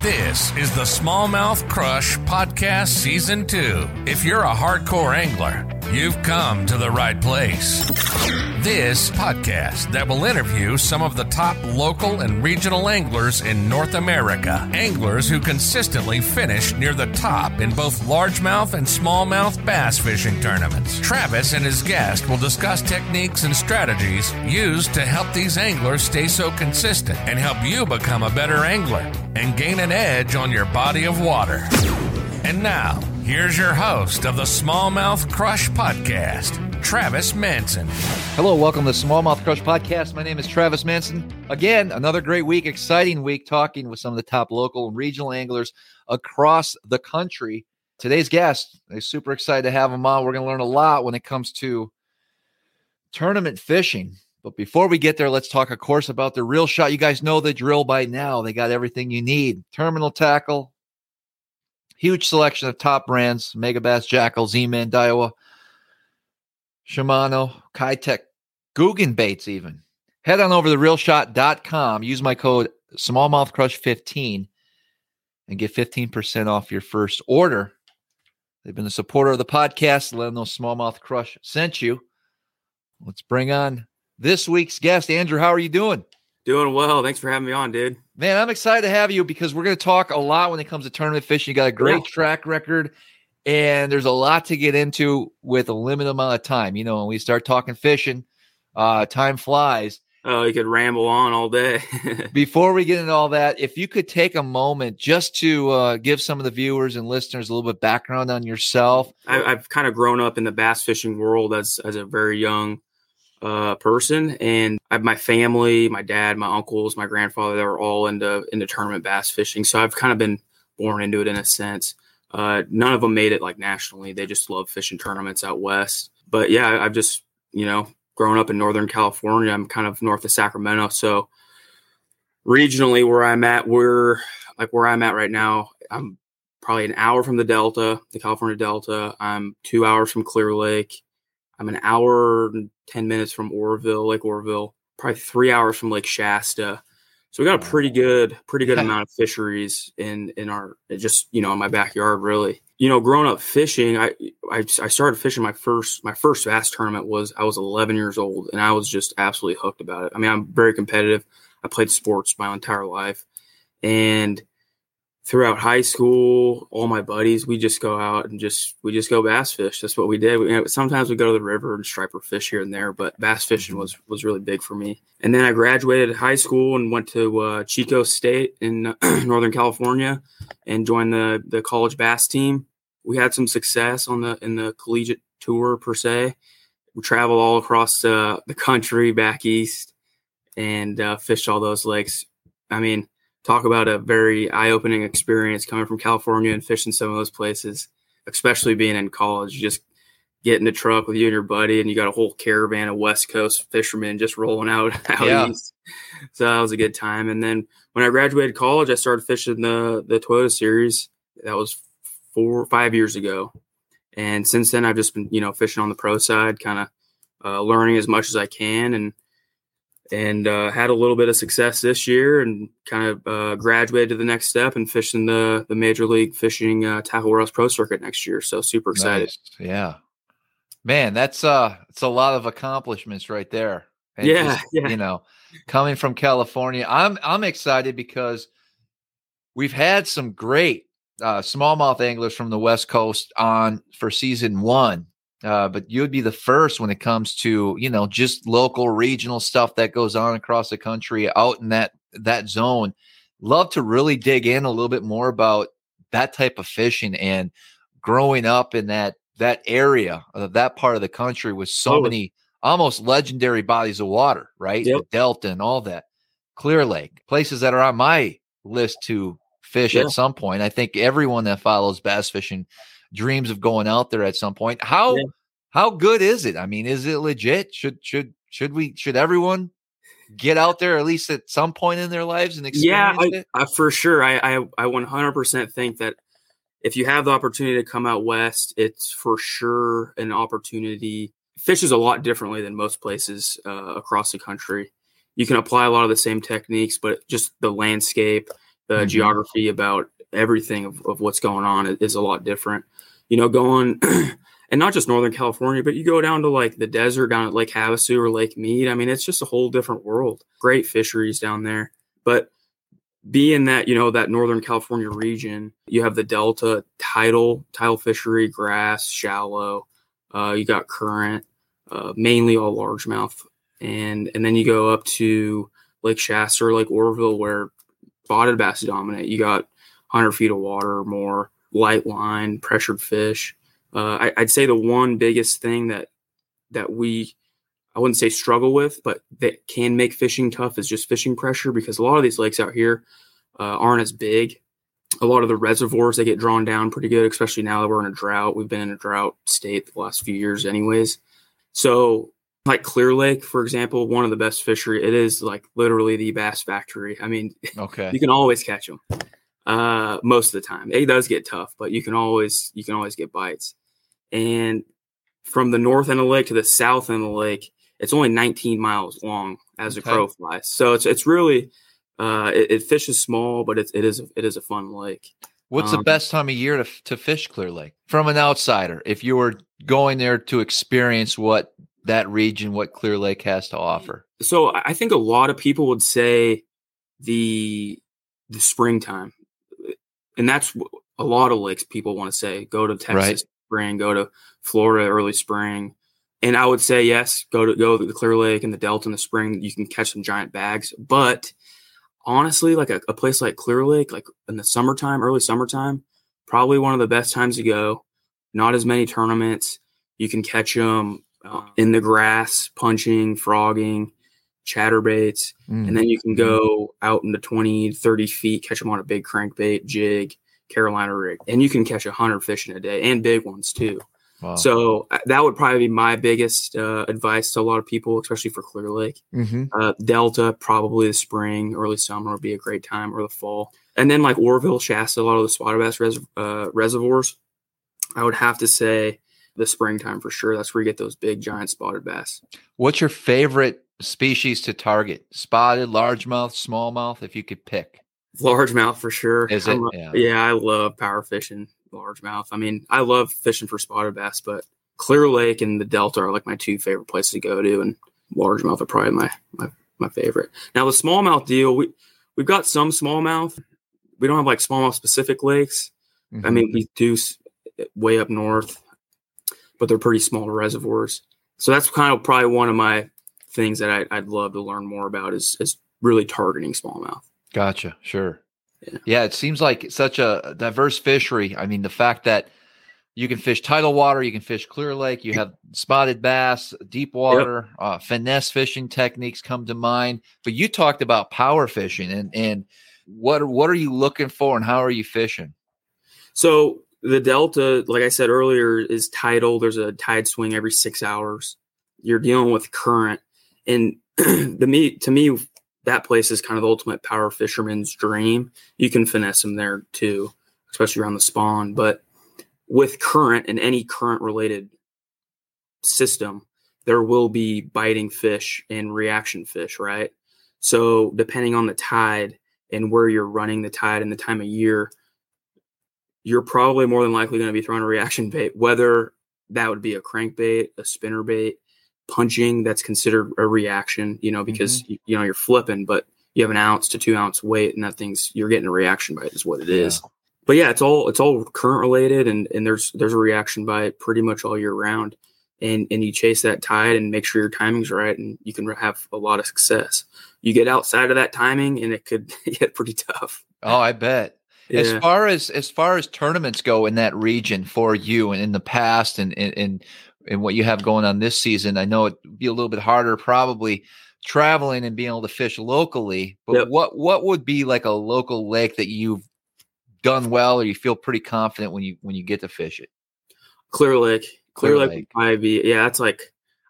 This is the Smallmouth Crush Podcast Season 2. If you're a hardcore angler, you've come to the right place. This podcast that will interview some of the top local and regional anglers in North America. Anglers who consistently finish near the top in both largemouth and smallmouth bass fishing tournaments. Travis and his guest will discuss techniques and strategies used to help these anglers stay so consistent and help you become a better angler and gain an edge on your body of water. And now, here's your host of the Smallmouth Crush Podcast, Travis Manson. Hello, welcome to the Smallmouth Crush Podcast. My name is Travis Manson. Again, another great week, exciting week talking with some of the top local and regional anglers across the country. Today's guest, I'm super excited to have him on. We're going to learn a lot when it comes to tournament fishing. But before we get there, let's talk, of course, about the Reel Shot. You guys know the drill by now. They got everything you need terminal tackle, huge selection of top brands Megabass, Jackall, Z Man, Daiwa, Shimano, Keitech, Googan baits, even. Head on over to reelshot.com. Use my code smallmouthcrush15 and get 15% off your first order. They've been a supporter of the podcast. Let them know Smallmouth Crush sent you. Let's bring on this week's guest. Andrew, how are you doing? Doing well. Thanks for having me on, dude. Man, I'm excited to have you because we're going to talk a lot when it comes to tournament fishing. You got a great yeah. track record, and there's a lot to get into with a limited amount of time. You know, when we start talking fishing, uh, time flies. Oh, you could ramble on all day. Before we get into all that, if you could take a moment just to uh, give some of the viewers and listeners a little bit background on yourself. I, I've kind of grown up in the bass fishing world as as a very young uh, person, and I, have my family, my dad, my uncles, my grandfather, they were all into into tournament bass fishing. So I've kind of been born into it in a sense. Uh, none of them made it like nationally; they just love fishing tournaments out west. But yeah, I've just you know grown up in Northern California. I'm kind of north of Sacramento, so regionally where I'm at, we're like where I'm at right now. I'm probably an hour from the Delta, the California Delta. I'm two hours from Clear Lake. I'm an hour and 10 minutes from Oroville, Lake Oroville, probably three hours from Lake Shasta. So we got a pretty good, pretty good amount of fisheries in in our just you know in my backyard. Really, you know, growing up fishing, I, I I started fishing my first my first bass tournament was I was 11 years old, and I was just absolutely hooked about it. I mean, I'm very competitive. I played sports my entire life, and throughout high school, all my buddies, we just go out and just we just go bass fish. That's what we did. We, you know, sometimes we go to the river and striper fish here and there, but bass fishing was was really big for me. And then I graduated high school and went to uh, Chico State in Northern California and joined the the college bass team. We had some success on the in the collegiate tour per se. We traveled all across uh, the country back east and uh, fished all those lakes. I mean talk about a very eye-opening experience coming from California and fishing some of those places, especially being in college. You just get in the truck with you and your buddy, and you got a whole caravan of West Coast fishermen just rolling out out yeah. east. So that was a good time. And then when I graduated college, I started fishing the the Toyota Series. That was four five years ago, and since then I've just been you know fishing on the pro side, kind of uh, learning as much as I can and and uh, had a little bit of success this year and kind of uh, graduated to the next step and fishing the the major league fishing uh, tackle warehouse pro circuit next year. So super excited. Nice. Yeah, man, that's uh, it's a lot of accomplishments right there. And yeah, just, yeah, you know, coming from California, I'm I'm excited because we've had some great uh, smallmouth anglers from the West Coast on for season one uh, but you would be the first when it comes to you know just local regional stuff that goes on across the country out in that that zone love to really dig in a little bit more about that type of fishing and growing up in that that area of that part of the country with so oh. many almost legendary bodies of water right yep. the delta and all that clear lake places that are on my list to fish yeah. at some point i think everyone that follows bass fishing dreams of going out there at some point. How yeah. How good is it? I mean, is it legit? Should should should we should everyone get out there at least at some point in their lives and experience yeah, I, I, for sure. I, I I 100% think that if you have the opportunity to come out west, it's for sure an opportunity. Fishes a lot differently than most places uh, across the country. You can apply a lot of the same techniques, but just the landscape, The Mhm. geography about everything of, of what's going on is a lot different. You know, going and not just Northern California, but you go down to like the desert down at Lake Havasu or Lake Mead. I mean, it's just a whole different world. Great fisheries down there. But being that, you know, that Northern California region, you have the Delta tidal, tidal fishery, grass, shallow, uh, you got current, uh, mainly all largemouth. And and then you go up to Lake Shasta or Lake Oroville where spotted bass dominate. You got 100 feet of water or more, light line, pressured fish. Uh, I, I'd say the one biggest thing that that we I wouldn't say struggle with, but that can make fishing tough is just fishing pressure because a lot of these lakes out here uh, aren't as big. A lot of the reservoirs they get drawn down pretty good, especially now that we're in a drought. We've been in a drought state the last few years, anyways. So, like Clear Lake, for example, one of the best fishery. It is like literally the bass factory. I mean, Okay. you can always catch them uh most of the time it does get tough but you can always you can always get bites and from the north end of the lake to the south end of the lake it's only 19 miles long as a crow flies so it's it's really uh it, it fishes small but it, it is it is a fun lake What's the Um, best time of year to to fish Clear Lake from an outsider? If you were going there to experience what that region, what Clear Lake has to offer. so I I think a lot of people would say the the springtime, and that's a lot of lakes people want to say go to Texas Right. Spring, go to Florida early spring, and I would say yes, go to go to the Clear Lake and the Delta in the spring. You can catch some giant bags, but honestly, like a, a place like Clear Lake, like in the summertime, early summertime, probably one of the best times to go. Not as many tournaments. You can catch them uh, in the grass, punching, frogging, chatterbaits, Mm. and then you can go out into 20, 30 feet, catch them on a big crankbait, jig, Carolina rig, and you can catch a hundred fish in a day and big ones too. Wow. So uh, that would probably be my biggest uh, advice to a lot of people, especially for Clear Lake. Mhm. Uh, Delta, probably the spring, early summer would be a great time, or the fall. And then like Oroville, Shasta, a lot of the spotted bass res- uh, reservoirs, I would have to say the springtime for sure. That's where you get those big giant spotted bass. What's your favorite species to target? Spotted, largemouth, smallmouth, if you could pick. Largemouth for sure. Is I it? lo- Yeah. yeah, I love power fishing largemouth. I mean, I love fishing for spotted bass, but Clear Lake and the Delta are like my two favorite places to go to, and largemouth are probably my my, my favorite. Now the smallmouth deal, we we've got some smallmouth. We don't have like smallmouth specific lakes. I Mhm. mean, we do way up north, but they're pretty small reservoirs. So that's kind of probably one of my things that I, I'd love to learn more about is is really targeting smallmouth. Gotcha. Sure. Yeah. Yeah. It seems like such a diverse fishery. I mean, the fact that you can fish tidal water, you can fish clear lake, you have spotted bass, deep water, uh, finesse fishing techniques come to mind. But you talked about power fishing and, and what, what are you looking for and how are you fishing? So the delta, like I said earlier, is tidal. There's a tide swing every six hours. You're dealing with current, and the me to me that place is kind of the ultimate power fisherman's dream. You can finesse them there too, especially around the spawn. But with current and any current related system, there will be biting fish and reaction fish, right? So depending on the tide and where you're running the tide and the time of year, you're probably more than likely going to be throwing a reaction bait, whether that would be a crankbait, a spinner bait, punching. That's considered a reaction, you know, because mm-hmm. you, you know you're flipping, but you have an ounce to two ounce weight, and that thing's you're getting a reaction bite is what it is. But yeah, it's all it's all current related, and and there's there's a reaction bite pretty much all year round, and and you chase that tide and make sure your timing's right, and you can have a lot of success. You get outside of that timing, and it could get pretty tough. Oh, I bet. As far as as far as tournaments go in that region for you and in the past and and and, and what you have going on this season, I know it'd be a little bit harder probably traveling and being able to fish locally. But Yep. what what would be like a local lake that you've done well or you feel pretty confident when you when you get to fish it? Clear Lake. Clear, Clear Lake, Lake. be yeah, that's like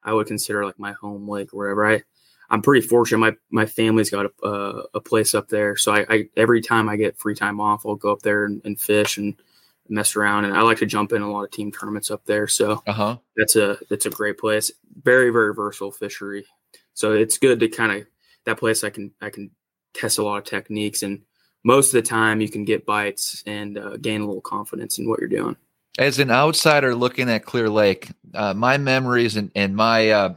I would consider like my home lake or wherever. I I'm pretty fortunate. My my family's got a uh, a place up there, so I, I every time I get free time off, I'll go up there and, and fish and mess around. And I like to jump in a lot of team tournaments up there. So Uh huh. that's a that's a great place. Very very versatile fishery. So it's good to kind of that place. I can I can test a lot of techniques and most of the time you can get bites and uh, gain a little confidence in what you're doing. As an outsider looking at Clear Lake, uh, my memories and, and my uh,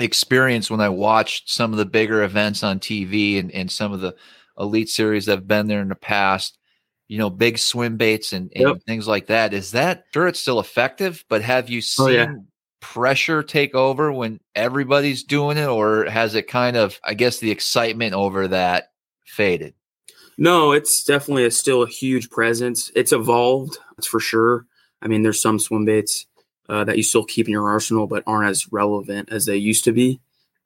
experience when I watched some of the bigger events on TV and, and some of the elite series that have been there in the past, you know, big swim baits and, and yep. things like that. Is that sure it's still effective, but have you seen oh, yeah. pressure take over when everybody's doing it, or has it kind of, I guess, the excitement over that faded? No, it's definitely a, still a huge presence. It's evolved, that's for sure. I mean, there's some swim baits uh, that you still keep in your arsenal, but aren't as relevant as they used to be.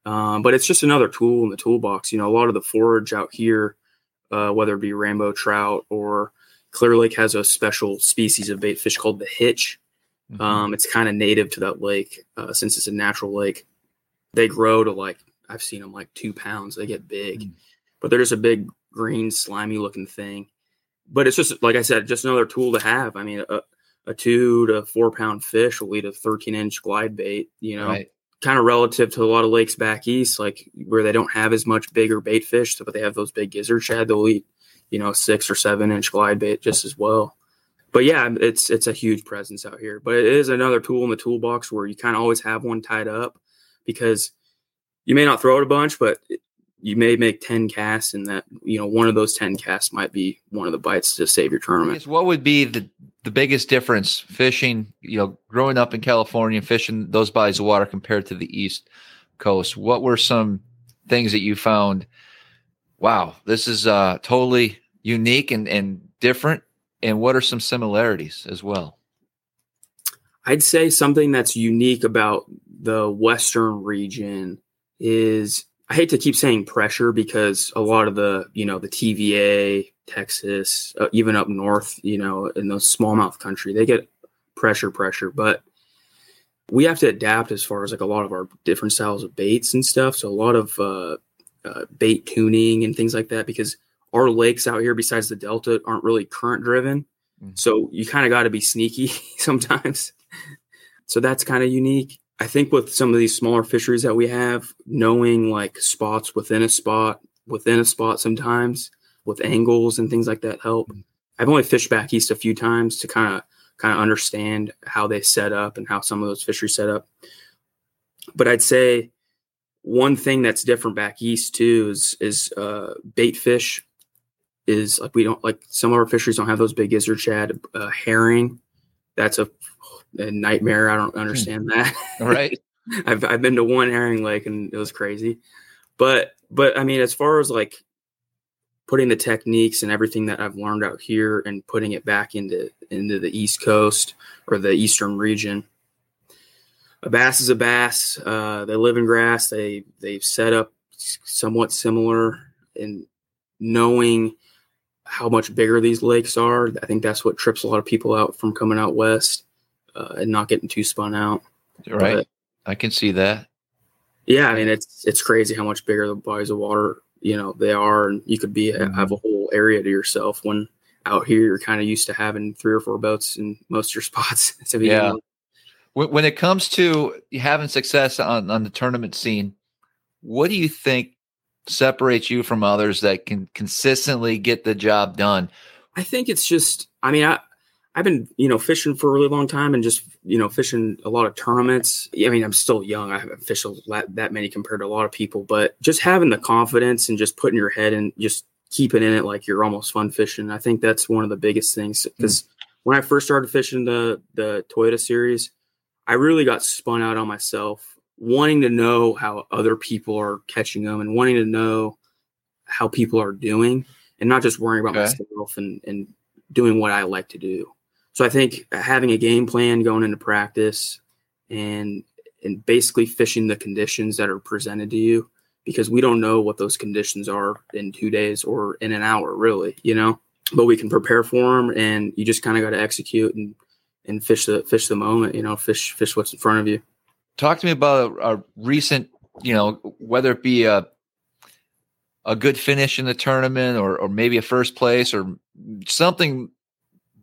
Um, but it's just another tool in the toolbox. You know, a lot of the forage out here, uh, whether it be rainbow trout or Clear Lake has a special species of bait fish called the hitch. Mm-hmm. Um, it's kind of native to that lake uh, since it's a natural lake. They grow to like I've seen them like two pounds. They get big, mm-hmm. but they're just a big green slimy looking thing. But it's just like I said, just another tool to have. I mean, a, a two to four pound fish will eat a 13 inch glide bait. You know, right kind of relative to a lot of lakes back east, like where they don't have as much bigger bait fish, but they have those big gizzard shad. They'll eat, you know, six or seven inch glide bait just as well. But yeah, it's it's a huge presence out here. But it is another tool in the toolbox where you kind of always have one tied up because you may not throw it a bunch, but you may make 10 casts and that you know one of those 10 casts might be one of the bites to save your tournament what would be the the biggest difference fishing you know growing up in california fishing those bodies of water compared to the east coast what were some things that you found wow this is uh totally unique and and different and what are some similarities as well? I'd say something that's unique about the western region is I hate to keep saying pressure because a lot of the, you know, the TVA, Texas, uh, even up north, you know, in those smallmouth country, they get pressure, pressure. But we have to adapt as far as like a lot of our different styles of baits and stuff. So a lot of uh, uh, bait tuning and things like that because our lakes out here, besides the Delta, aren't really current driven. Mm-hmm. So you kind of got to be sneaky sometimes. so that's kind of unique. I think with some of these smaller fisheries that we have, knowing like spots within a spot, within a spot sometimes with angles and things like that help. Mm-hmm. I've only fished back east a few times to kind of kind of understand how they set up and how some of those fisheries set up. But I'd say one thing that's different back east too is is uh, bait fish is like we don't like some of our fisheries don't have those big gizzard shad uh, herring. That's a a nightmare. I don't hmm. understand that. Right. I've I've been to one herring lake and it was crazy. But but I mean as far as like putting the techniques and everything that I've learned out here and putting it back into into the East Coast or the Eastern region. A bass is a bass. Uh, they live in grass. They they've set up somewhat similar in knowing how much bigger these lakes are. I think that's what trips a lot of people out from coming out west uh, and not getting too spun out. Right. But, I can see that. Yeah, I mean it's it's crazy how much bigger the bodies of water you know they are, and you could be mm-hmm. have a whole area to yourself. When out here, you're kind of used to having three or four boats in most of your spots. yeah. When, when it comes to having success on on the tournament scene, what do you think separates you from others that can consistently get the job done? I think it's just. I mean, I I've been, you know, fishing for a really long time and just, you know, fishing a lot of tournaments. I mean, I'm still young. I haven't fished that many compared to a lot of people, but just having the confidence and just putting your head and just keeping in it like you're almost fun fishing. I think that's one of the biggest things because mm. when I first started fishing the the Toyota series, I really got spun out on myself, wanting to know how other people are catching them and wanting to know how people are doing and not just worrying about okay. myself and and doing what I like to do. So I think having a game plan going into practice and and basically fishing the conditions that are presented to you because we don't know what those conditions are in two days or in an hour, really, you know. But we can prepare for them, and you just kind of got to execute and and fish the fish the moment, you know, fish fish what's in front of you. Talk to me about a, a recent, you know, whether it be a a good finish in the tournament or or maybe a first place or something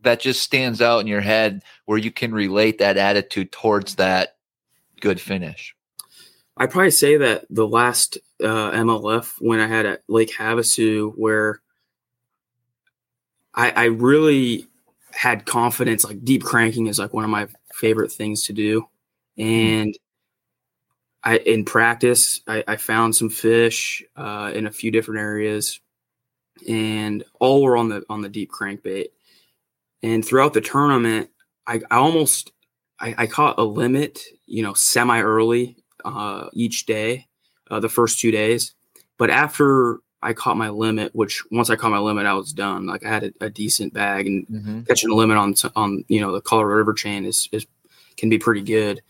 that just stands out in your head where you can relate that attitude towards that good finish? I'd probably say that the last uh, MLF when I had at Lake Havasu, where I, I really had confidence. Like deep cranking is like one of my favorite things to do, and I in practice I, I found some fish uh, in a few different areas, and all were on the on the deep crankbait. And throughout the tournament, I, I almost I, I caught a limit, you know, semi early uh, each day, uh, the first two days. But after I caught my limit, which once I caught my limit, I was done. Like I had a, a decent bag, and mm-hmm. catching a limit on on you know the Colorado River chain is is can be pretty good.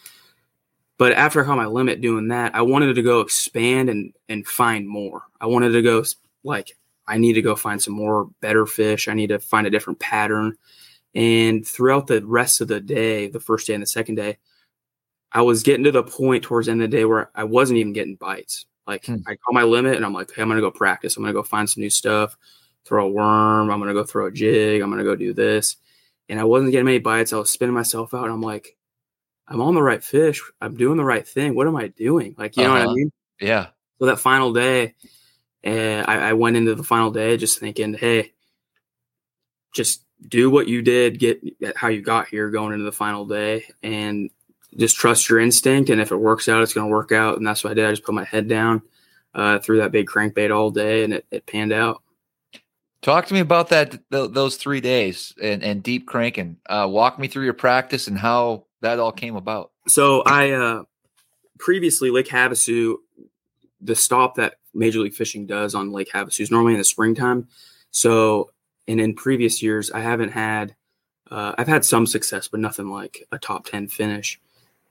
But after I caught my limit doing that, I wanted to go expand and and find more. I wanted to go like I need to go find some more better fish. I need to find a different pattern. And throughout the rest of the day, the first day and the second day, I was getting to the point towards the end of the day where I wasn't even getting bites. Like hmm. I call my limit and I'm like, hey, I'm gonna go practice. I'm gonna go find some new stuff, throw a worm. I'm gonna go throw a jig. I'm gonna go do this. And I wasn't getting many bites. I was spinning myself out. And I'm like, I'm on the right fish. I'm doing the right thing. What am I doing? Like, you uh-huh. know what I uh-huh. mean? Yeah. So that final day, uh, I, I went into the final day just thinking, hey, just do what you did, get how you got here going into the final day, and just trust your instinct. And if it works out, it's going to work out. And that's what I did. I just put my head down, uh, threw that big crankbait all day, and it, it panned out. Talk to me about that th- those three days and, and deep cranking. Uh, walk me through your practice and how that all came about. So I uh, previously Lake Havasu, the stop that Major League Fishing does on Lake Havasu is normally in the springtime. So and in previous years, I haven't had. Uh, I've had some success, but nothing like a top ten finish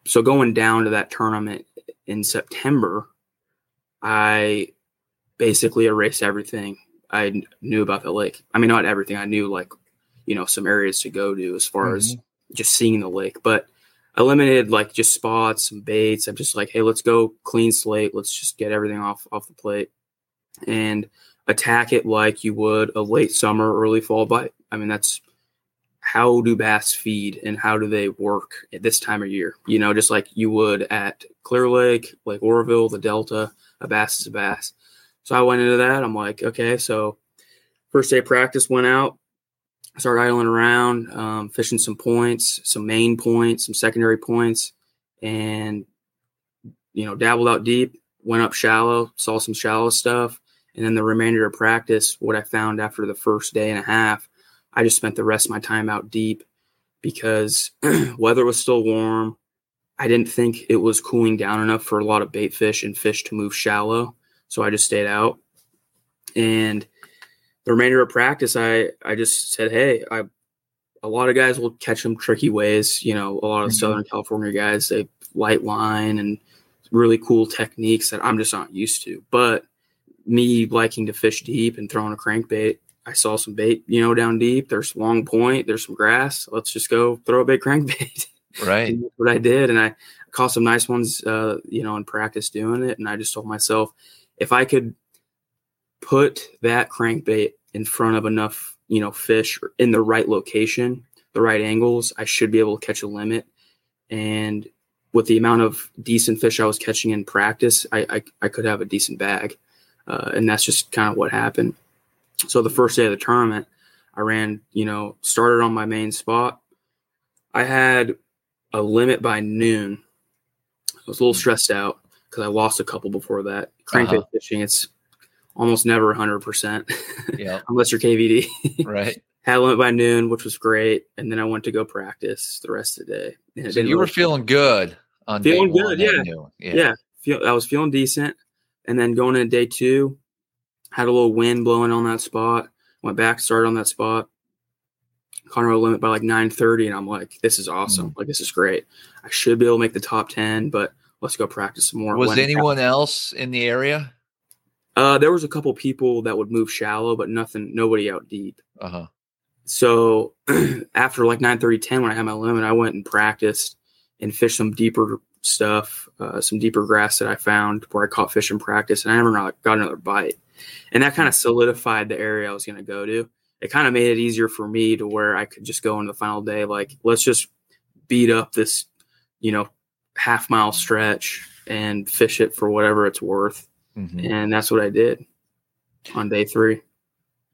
so going down to that tournament in September, I basically erased everything I knew about the lake. I mean, not everything. I knew like, you know, some areas to go to as far mm-hmm. as just seeing the lake, but eliminated like just spots, some baits. I'm just like, hey, let's go clean slate. Let's just get everything off off the plate and attack it like you would a late summer, early fall bite. I mean, that's how do bass feed and how do they work at this time of year? You know, just like you would at Clear Lake, Lake Oroville, the Delta, a bass is a bass. So I went into that. I'm like, okay, so first day practice went out, started idling around, um, fishing some points, some main points, some secondary points, and you know, dabbled out deep, went up shallow, saw some shallow stuff, and then the remainder of practice, what I found after the first day and a half I just spent the rest of my time out deep because weather was still warm. I didn't think it was cooling down enough for a lot of bait fish and fish to move shallow. So I just stayed out. And the remainder of practice, I, I just said, Hey, I, a lot of guys will catch them tricky ways. You know, a lot of mm-hmm. Southern California guys, they light line and really cool techniques that I'm just not used to. But me liking to fish deep and throwing a crankbait, I saw some bait, you know, down deep. There's long point. There's some grass. Let's just go throw a big crankbait. Right. that's what I did, and I caught some nice ones, uh, you know, in practice doing it. And I just told myself, if I could put that crankbait in front of enough, you know, fish in the right location, the right angles, I should be able to catch a limit. And with the amount of decent fish I was catching in practice, I I, I could have a decent bag, uh, and that's just kind of what happened. So the first day of the tournament, I ran, you know, started on my main spot. I had a limit by noon. I was a little stressed out because I lost a couple before that. Crankbait uh-huh. fishing, it's almost never 100%. Yeah. unless you're KVD. right. Had a limit by noon, which was great. And then I went to go practice the rest of the day. so you were feeling good on feeling good. Yeah. yeah. Yeah. Feel, I was feeling decent. And then going into day two, had a little wind blowing on that spot. Went back, started on that spot. Conroe limit by like 9:30, and I'm like, this is awesome. Mm. Like this is great. I should be able to make the top 10, but let's go practice some more. Was anyone else in the area? Uh, there was a couple people that would move shallow, but nothing, nobody out deep. Uh huh. So after like 9 30, 10, when I had my limit, I went and practiced and fished some deeper stuff, uh, some deeper grass that I found where I caught fish in practice, and I never got another bite and that kind of solidified the area I was going to go to. It kind of made it easier for me to where I could just go into the final day, like let's just beat up this, you know, half mile stretch and fish it for whatever it's worth. Mm-hmm. And that's what I did on day three.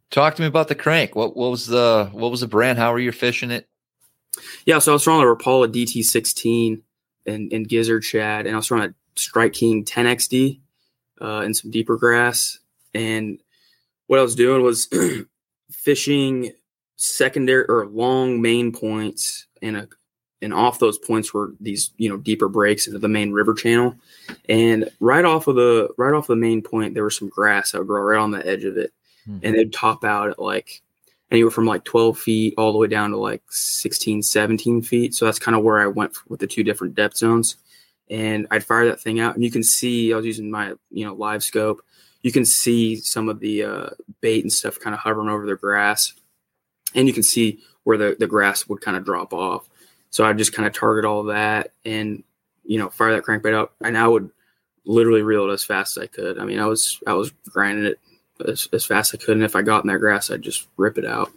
Talk to me about the crank. What what was the what was the brand? How were you fishing it? Yeah, so I was throwing a Rapala DT16 and, and Gizzard Shad, and I was throwing a Strike King 10XD uh, in some deeper grass. And what I was doing was fishing secondary or long main points and a and off those points were these you know deeper breaks into the main river channel and right off of the right off the main point there was some grass that would grow right on the edge of it mm-hmm. and they'd top out at like anywhere from like 12 feet all the way down to like 16 17 feet. So that's kind of where i went with the two different depth zones. And i'd fire that thing out. And you can see i was using my you know LiveScope. You can see some of the uh, bait and stuff kind of hovering over the grass. And you can see where the, the grass would kind of drop off. So I'd just kind of target all of that and you know fire that crankbait out and i would literally reel it as fast as i could. I mean i was i was grinding it as, as fast as I could. And if I got in that grass, I'd just rip it out.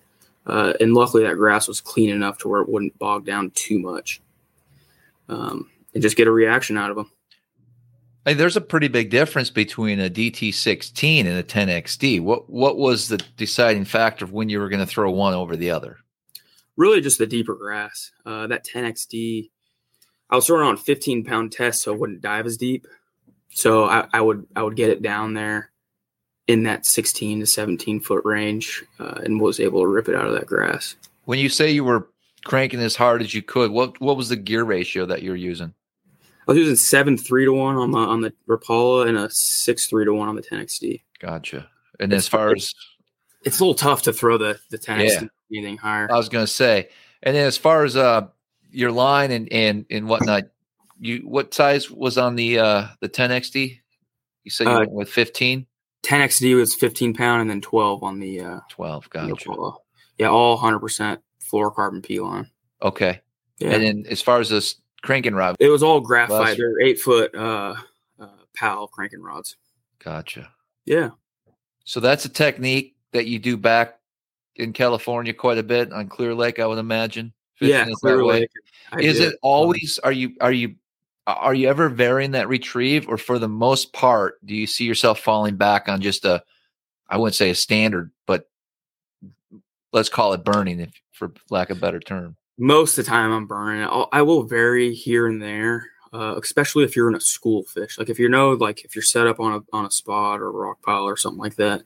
Uh, and luckily, that grass was clean enough to where it wouldn't bog down too much, um, and just get a reaction out of them. Hey, there's a pretty big difference between a DT16 and a 10XD. What what was the deciding factor of when you were going to throw one over the other? Really, just the deeper grass. Uh, that 10XD, I was throwing on 15 pound test, so it wouldn't dive as deep. So I, I would I would get it down there in that 16 to 17 foot range uh, and was able to rip it out of that grass. When you say you were cranking as hard as you could, what what was the gear ratio that you're using? I was using seven three to one on the on the Rapala and a six three to one on the 10XD. Gotcha. And it's, as far as it's a little tough to throw the the 10XD yeah. anything higher. I was going to say, and then as far as uh your line and and and whatnot, you what size was on the uh the 10XD? You said you uh, went with 15. 10XD was 15 pound and then 12 on the uh, 12. Gotcha. Yeah, all 100% fluorocarbon P-Line. Okay. Yeah. And then as far as this cranking rod, it was all graphite. They're eight foot uh, uh, Powell cranking rods. Gotcha. Yeah. So that's a technique that you do back in California quite a bit on Clear Lake, I would imagine. Yeah, Clear Lake. Is it always? Are you are you are you ever varying that retrieve or for the most part do you see yourself falling back on just a i wouldn't say a standard but let's call it burning if for lack of a better term? Most of the time i'm burning. I'll, I will vary here and there uh, especially if you're in a school fish. Like if you know like if you're set up on a on a spot or a rock pile or something like that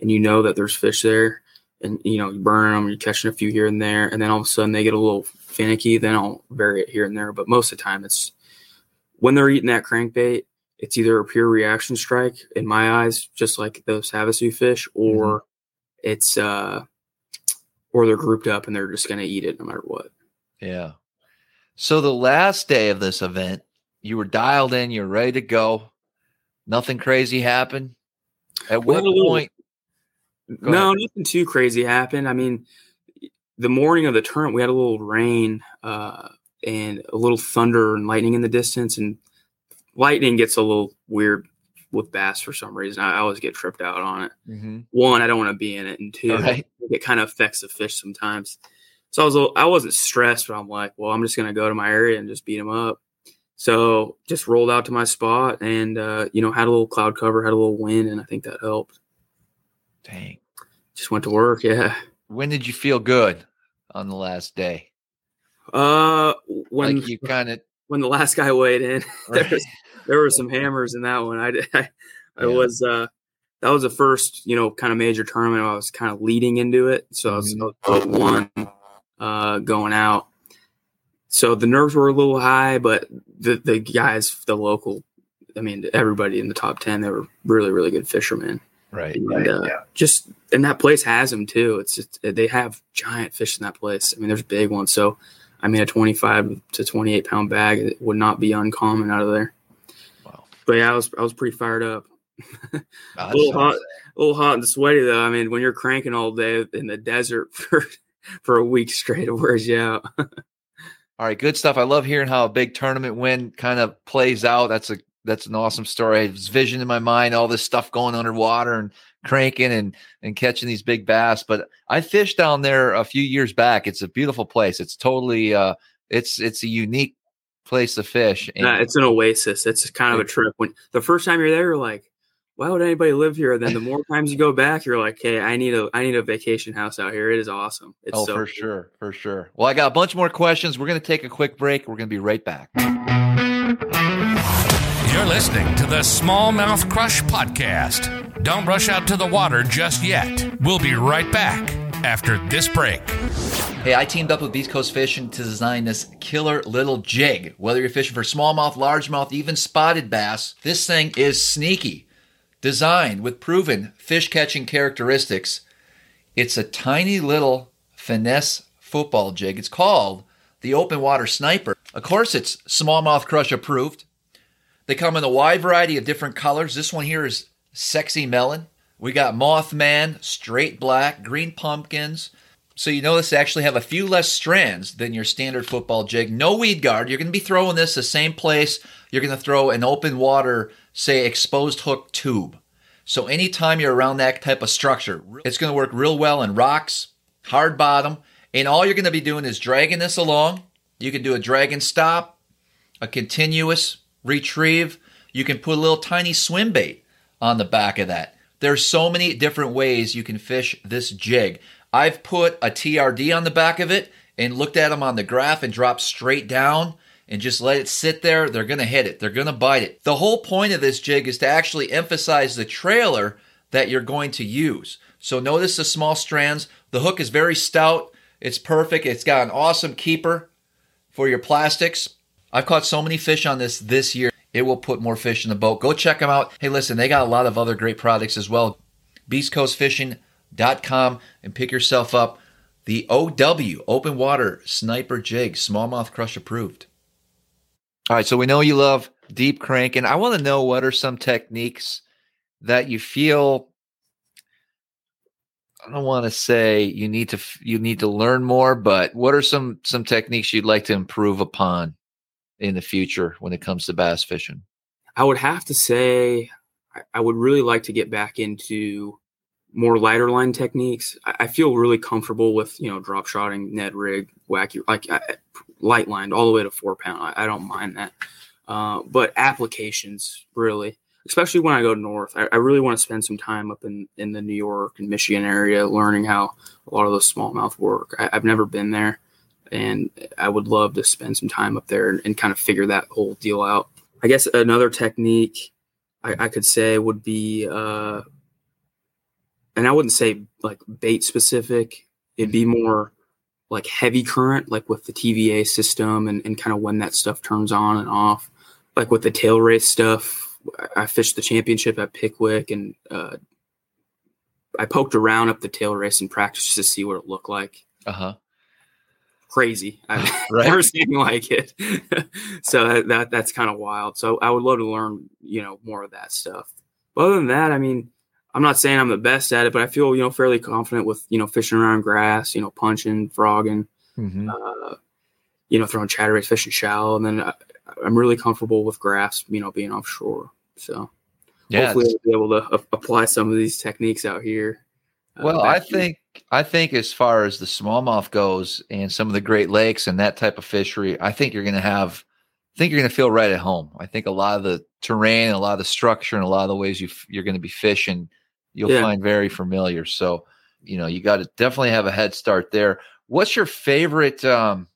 and you know that there's fish there and you know you burn them you're catching a few here and there and then all of a sudden they get a little finicky then i'll vary it here and there. But most of the time it's when they're eating that crankbait, it's either a pure reaction strike in my eyes, just like those Havasu fish, or mm-hmm. it's uh or they're grouped up and they're just gonna eat it no matter what. Yeah. So the last day of this event, you were dialed in, you're ready to go. Nothing crazy happened. At what point? no, ahead. nothing too crazy happened. I mean, the morning of the tournament, we had a little rain. Uh, and a little thunder and lightning in the distance. And lightning gets a little weird with bass for some reason. I, always get tripped out on it. Mm-hmm. One, I don't want to be in it, and two, right. it kind of affects the fish sometimes. So I was little, I wasn't stressed, but I'm like, well, I'm just gonna go to my area and just beat them up. So just rolled out to my spot and uh, you know had a little cloud cover, had a little wind, and I think that helped. Dang. Just went to work. Yeah. When did you feel good on the last day? Uh, when like you kind of when the last guy weighed in, there, was, there were some hammers in that one. I I, I yeah. was uh that was the first you know kind of major tournament I was kind of leading into it, so mm-hmm. I was, one uh going out. So the nerves were a little high, but the the guys, the local, I mean everybody in the top ten, they were really really good fishermen. Right. And, right uh, yeah. Just and that place has them too. It's just, they have giant fish in that place. I mean, there's big ones. So I mean, a 25 to 28 pound bag would not be uncommon out of there. Wow. But yeah, I was I was pretty fired up. a little hot, a little hot and sweaty though. I mean, when you're cranking all day in the desert for for a week straight, it wears you out. all right, good stuff. I love hearing how a big tournament win kind of plays out. That's a that's an awesome story. It's vision in my mind, all this stuff going underwater and cranking and and catching these big bass. But I fished down there a few years back. It's a beautiful place. It's totally uh it's it's a unique place to fish. And yeah, it's an oasis. It's kind of a trip. When the first time you're there, you're like, why would anybody live here? Then the more times you go back, you're like, hey, I need a I need a vacation house out here. It is awesome. It's oh, so for cool. sure, for sure. Well, I got a bunch more questions. We're going to take a quick break. We're going to be right back. You're listening to the Smallmouth Crush Podcast. Don't rush out to the water just yet. We'll be right back after this break. Hey, I teamed up with Beast Coast Fishing to design this killer little jig. Whether you're fishing for smallmouth, largemouth, even spotted bass, this thing is sneaky. Designed with proven fish catching characteristics, it's a tiny little finesse football jig. It's called the Open Water Sniper. Of course, it's smallmouth crush approved. They come in a wide variety of different colors. This one here is sexy melon. We got Mothman, straight black, green pumpkins. So you notice they actually have a few less strands than your standard football jig. No weed guard. You're going to be throwing this the same place you're going to throw an open water, say, exposed hook tube. So anytime you're around that type of structure, it's going to work real well in rocks, hard bottom, and all you're going to be doing is dragging this along. You can do a drag and stop, a continuous retrieve. You can put a little tiny swim bait on the back of that. There's so many different ways you can fish this jig. I've put a TRD on the back of it and looked at them on the graph and dropped straight down and just let it sit there. They're going to hit it. They're going to bite it. The whole point of this jig is to actually emphasize the trailer that you're going to use. So notice the small strands. The hook is very stout. It's perfect. It's got an awesome keeper for your plastics. I've caught so many fish on this this year. It will put more fish in the boat. Go check them out. Hey, listen, they got a lot of other great products as well. BeastCoastFishing.com and pick yourself up the OW Open Water Sniper Jig Smallmouth Crush approved. All right, so we know you love deep crank, and I want to know what are some techniques that you feel I don't want to say you need to you need to learn more, but what are some some techniques you'd like to improve upon in the future when it comes to bass fishing? I would have to say I, I would really like to get back into more lighter line techniques. I, I feel really comfortable with you know drop shotting, Ned rig, wacky, like light lined all the way to four pound. I, I don't mind that, uh, but applications really, especially when I go north, I, I really want to spend some time up in in the New York and Michigan area, learning how a lot of those smallmouth work. I've never been there, and I would love to spend some time up there and, and kind of figure that whole deal out. I guess another technique I, I could say would be. Uh, and I wouldn't say like bait specific. It'd be more like heavy current, like with the TVA system and, and kind of when that stuff turns on and off. Like with the tail race stuff, I fished the championship at Pickwick and uh, I poked around up the tail race in practice to see what it looked like. Uh huh. Crazy. I've Right. never seen like it. so that, that that's kind of wild. So I would love to learn, you know, more of that stuff. But other than that, I mean, I'm not saying I'm the best at it, but I feel you know fairly confident with you know fishing around grass, you know punching, frogging, Mm-hmm. uh, you know throwing chatterbaits, fishing shallow, and then I, I'm really comfortable with grass, you know being offshore. So Yeah. hopefully I'll be able to a- apply some of these techniques out here. Well, I think I think as far as the smallmouth goes and some of the Great Lakes and that type of fishery, I think you're going to have I think you're going to feel right at home. I think a lot of the terrain, a lot of the structure, and a lot of the ways you f- you're going to be fishing, you'll Yeah. find very familiar. So, you know, you got to definitely have a head start there. What's your favorite um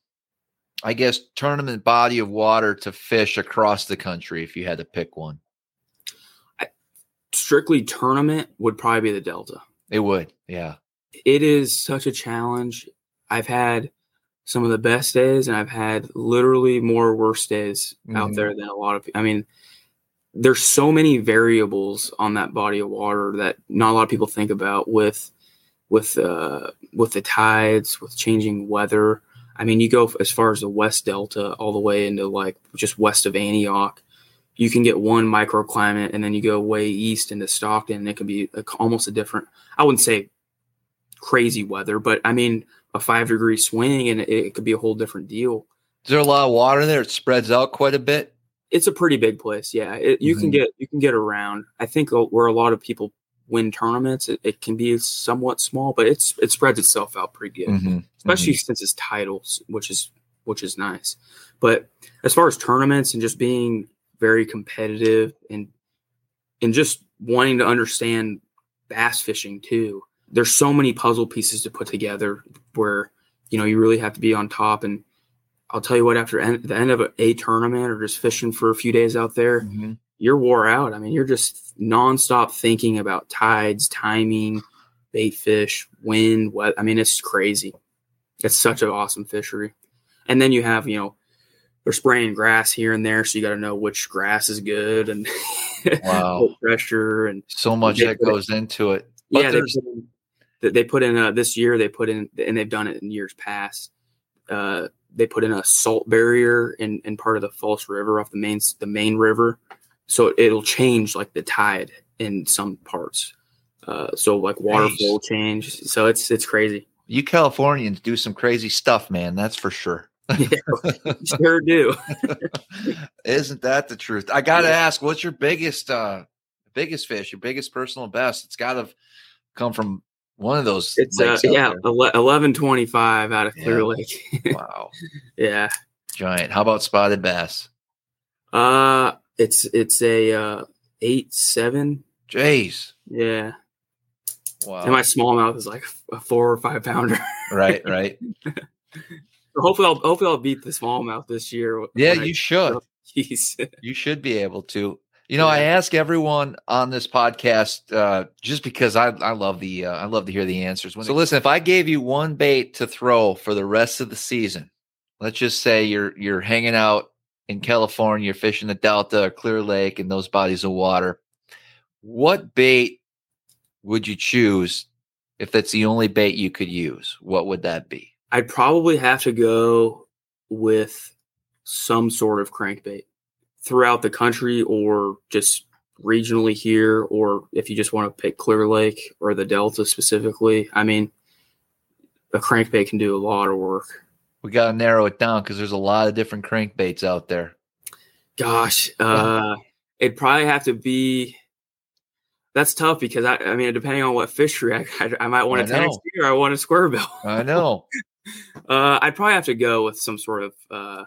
I guess tournament body of water to fish across the country if you had to pick one? strictly tournament would probably be the Delta. It would. Yeah. it is such a challenge. I've had some of the best days, and I've had literally more worse days out Mhm. there than a lot of. I mean, there's so many variables on that body of water that not a lot of people think about with with uh, with the tides, with changing weather. I mean, you go as far as the West Delta, all the way into like just west of Antioch. You can get one microclimate, and then you go way east into Stockton, and it can be a, almost a different. I wouldn't say crazy weather, but I mean a five degree swing and it, it could be a whole different deal. Is there a lot of water there? It spreads out quite a bit. It's a pretty big place, yeah. It, you can Mhm. get you can get around. I think where a lot of people win tournaments, it, it can be somewhat small, but it's it spreads itself out pretty good, Mhm. especially since it's titles, which is which is nice. But as far as tournaments and just being very competitive and and just wanting to understand bass fishing too. There's so many puzzle pieces to put together where you know you really have to be on top. And I'll tell you what, after en- the end of a, a tournament or just fishing for a few days out there, Mm-hmm. you're wore out. I mean, you're just nonstop thinking about tides, timing, bait fish, wind, what. I mean, it's crazy. It's such an awesome fishery. And then you have, you know, they're spraying grass here and there, so you got to know which grass is good and Wow. pressure and So much that goes into it. But yeah, they put, in, they- put in uh, this year. They put in, and they've done it in years past. Uh, they put in a salt barrier in, in part of the False River off the main the main river, so it'll change like the tide in some parts. Uh, so like water flow change. So it's it's crazy. You Californians do some crazy stuff, man. That's for sure. sure do. Isn't that the truth? I got to Yeah. ask, what's your biggest, uh, biggest fish, your biggest personal best? It's got to come from one of those. It's uh, yeah, eleven twenty five out of Clear Lake. Wow. yeah. Giant. How about spotted bass? Uh it's it's a uh eight seven. Jeez. Yeah. Wow. And my smallmouth is like a four or five pounder. right, right. Hopefully I'll hopefully I'll beat the smallmouth this year. when Yeah, I- you should. Jeez. You should be able to. You know, I ask everyone on this podcast uh, just because I, I love the uh, I love to hear the answers. So listen, if I gave you one bait to throw for the rest of the season, let's just say you're you're hanging out in California, you're fishing the Delta or Clear Lake and those bodies of water, what bait would you choose if that's the only bait you could use? What would that be? I'd probably have to go with some sort of crankbait throughout the country or just regionally here, or if you just want to pick Clear Lake or the Delta specifically. I mean, a crankbait can do a lot of work. We got to narrow it down because there's a lot of different crankbaits out there. Gosh, uh, it'd probably have to be. That's tough because I, I mean, depending on what fishery, I, I, I might want tennis know. or I want a square bill. I know. Uh, I'd probably have to go with some sort of, uh,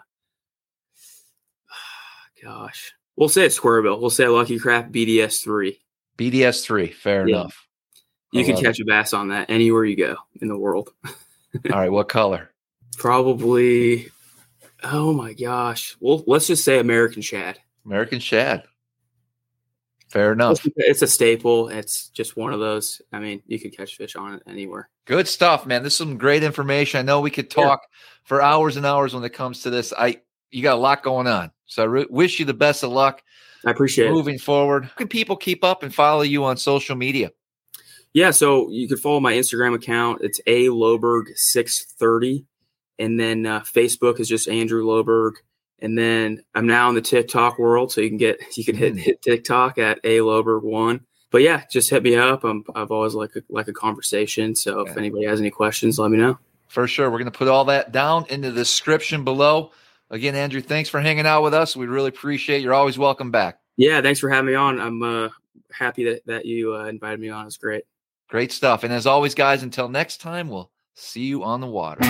gosh, we'll say a square bill. We'll say a Lucky Craft BDS three. BDS three, fair Yeah. enough. You I can catch a bass on that anywhere you go in the world. All right, what color? Probably. Oh my gosh. Well, let's just say American Shad. American Shad. Fair enough. It's a staple. It's just one of those. I mean, you could catch fish on it anywhere. Good stuff, man. This is some great information. I know we could Yeah. talk for hours and hours when it comes to this. I you got a lot going on, so I re- wish you the best of luck I appreciate it. moving forward. How can people keep up and follow you on social media? Yeah, so you can follow my Instagram account. It's a Loberg six thirty, and then uh, Facebook is just Andrew Loberg. And then I'm now in the TikTok world, so you can get you can hit, Mm. hit TikTok at a Loberg one. But yeah, just hit me up. I'm I've always like a, like a conversation. So if anybody has any questions, let me know. For sure. We're going to put all that down in the description below. Again, Andrew, thanks for hanging out with us. We really appreciate it. You're always welcome back. Yeah, thanks for having me on. I'm uh, happy that that you uh, invited me on. It's great. Great stuff. And as always, guys, until next time, we'll see you on the water.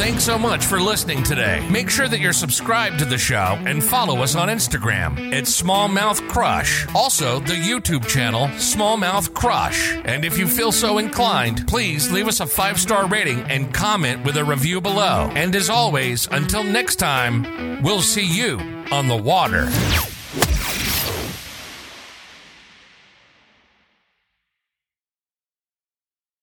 Thanks so much for listening today. Make sure that you're subscribed to the show and follow us on Instagram. It's Smallmouth Crush. Also, the YouTube channel, Smallmouth Crush. And if you feel so inclined, please leave us a five star rating and comment with a review below. And as always, until next time, we'll see you on the water.